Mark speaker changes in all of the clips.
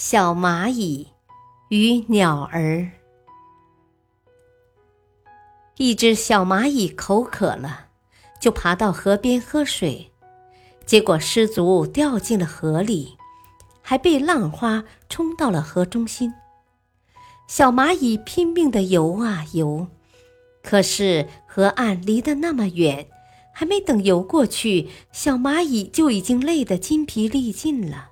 Speaker 1: 小蚂蚁与鸟儿。一只小蚂蚁口渴了，就爬到河边喝水，结果失足掉进了河里，还被浪花冲到了河中心。小蚂蚁拼命的游啊游，可是河岸离得那么远，还没等游过去，小蚂蚁就已经累得筋疲力尽了。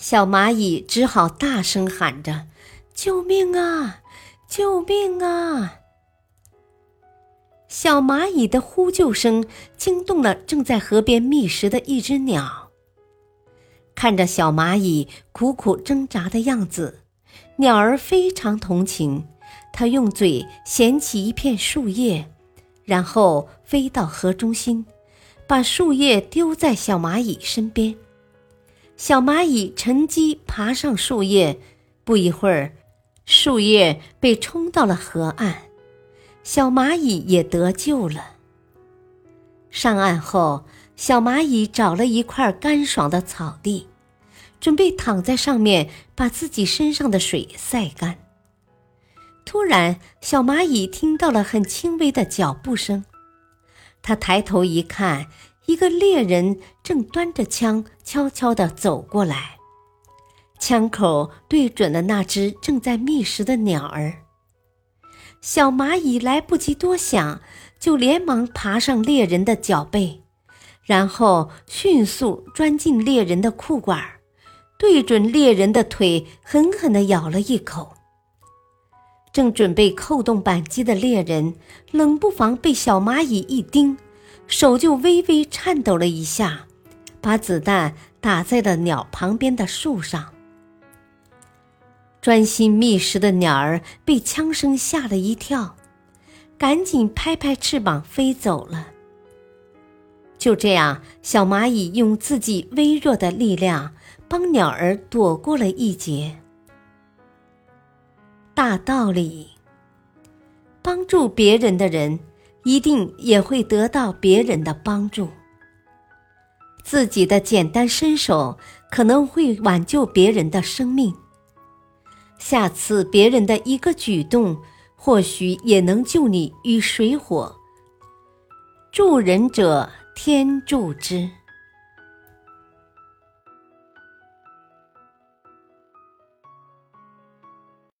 Speaker 1: 小蚂蚁只好大声喊着：“救命啊！救命啊！”小蚂蚁的呼救声惊动了正在河边觅食的一只鸟。看着小蚂蚁苦苦挣扎的样子，鸟儿非常同情，它用嘴衔起一片树叶，然后飞到河中心，把树叶丢在小蚂蚁身边。小蚂蚁趁机爬上树叶，不一会儿，树叶被冲到了河岸，小蚂蚁也得救了。上岸后，小蚂蚁找了一块干爽的草地，准备躺在上面把自己身上的水晒干。突然，小蚂蚁听到了很轻微的脚步声，它抬头一看。一个猎人正端着枪，悄悄地走过来，枪口对准了那只正在觅食的鸟儿。小蚂蚁来不及多想，就连忙爬上猎人的脚背，然后迅速钻进猎人的裤管，对准猎人的腿狠狠地咬了一口。正准备扣动扳机的猎人，冷不防被小蚂蚁一叮。手就微微颤抖了一下，把子弹打在了鸟旁边的树上。专心觅食的鸟儿被枪声吓了一跳，赶紧拍拍翅膀飞走了。就这样，小蚂蚁用自己微弱的力量帮鸟儿躲过了一劫。大道理：帮助别人的人。一定也会得到别人的帮助。自己的简单伸手可能会挽救别人的生命，下次别人的一个举动或许也能救你于水火。助人者天助之。